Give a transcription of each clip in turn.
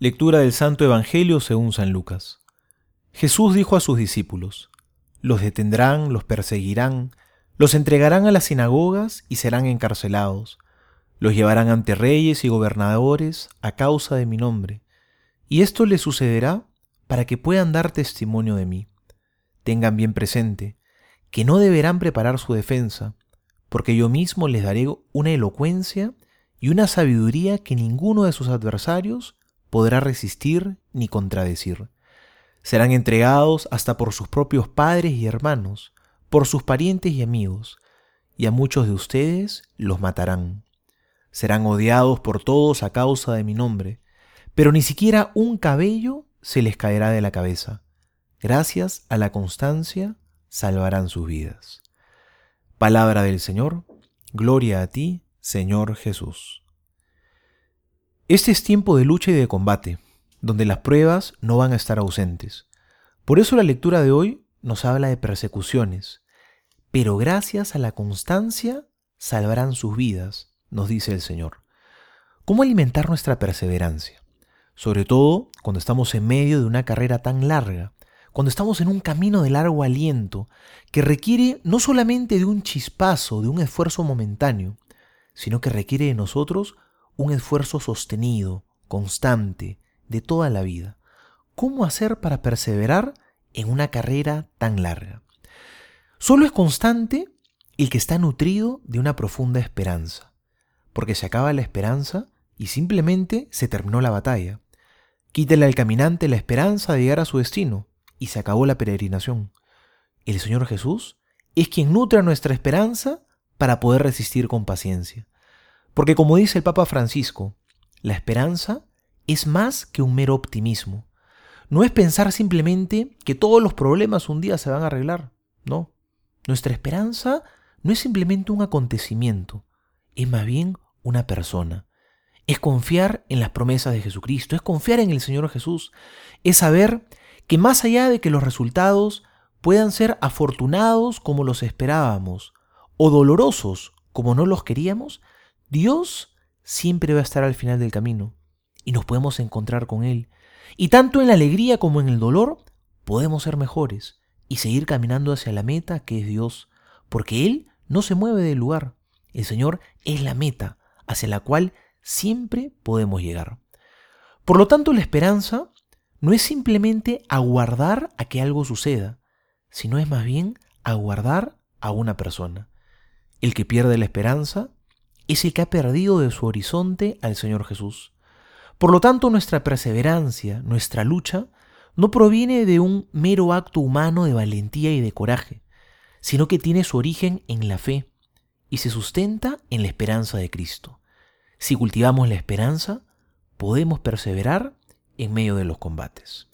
Lectura del Santo Evangelio según San Lucas. Jesús dijo a sus discípulos, Los detendrán, los perseguirán, los entregarán a las sinagogas y serán encarcelados, los llevarán ante reyes y gobernadores a causa de mi nombre, y esto les sucederá para que puedan dar testimonio de mí. Tengan bien presente que no deberán preparar su defensa, porque yo mismo les daré una elocuencia y una sabiduría que ninguno de sus adversarios podrá resistir ni contradecir. Serán entregados hasta por sus propios padres y hermanos, por sus parientes y amigos, y a muchos de ustedes los matarán. Serán odiados por todos a causa de mi nombre, pero ni siquiera un cabello se les caerá de la cabeza. Gracias a la constancia salvarán sus vidas. Palabra del Señor, gloria a ti, Señor Jesús. Este es tiempo de lucha y de combate, donde las pruebas no van a estar ausentes. Por eso la lectura de hoy nos habla de persecuciones, pero gracias a la constancia salvarán sus vidas, nos dice el Señor. ¿Cómo alimentar nuestra perseverancia? Sobre todo cuando estamos en medio de una carrera tan larga, cuando estamos en un camino de largo aliento, que requiere no solamente de un chispazo, de un esfuerzo momentáneo, sino que requiere de nosotros un esfuerzo sostenido, constante, de toda la vida. ¿Cómo hacer para perseverar en una carrera tan larga? Solo es constante el que está nutrido de una profunda esperanza, porque se acaba la esperanza y simplemente se terminó la batalla. Quítele al caminante la esperanza de llegar a su destino y se acabó la peregrinación. El Señor Jesús es quien nutre nuestra esperanza para poder resistir con paciencia. Porque como dice el Papa Francisco, la esperanza es más que un mero optimismo. No es pensar simplemente que todos los problemas un día se van a arreglar. No. Nuestra esperanza no es simplemente un acontecimiento, es más bien una persona. Es confiar en las promesas de Jesucristo, es confiar en el Señor Jesús, es saber que más allá de que los resultados puedan ser afortunados como los esperábamos o dolorosos como no los queríamos, Dios siempre va a estar al final del camino y nos podemos encontrar con Él. Y tanto en la alegría como en el dolor podemos ser mejores y seguir caminando hacia la meta que es Dios, porque Él no se mueve del lugar. El Señor es la meta hacia la cual siempre podemos llegar. Por lo tanto, la esperanza no es simplemente aguardar a que algo suceda, sino es más bien aguardar a una persona. El que pierde la esperanza es el que ha perdido de su horizonte al Señor Jesús. Por lo tanto, nuestra perseverancia, nuestra lucha, no proviene de un mero acto humano de valentía y de coraje, sino que tiene su origen en la fe y se sustenta en la esperanza de Cristo. Si cultivamos la esperanza, podemos perseverar en medio de los combates.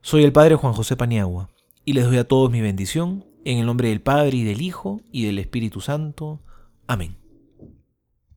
Soy el Padre Juan José Paniagua y les doy a todos mi bendición en el nombre del Padre y del Hijo y del Espíritu Santo. Amén.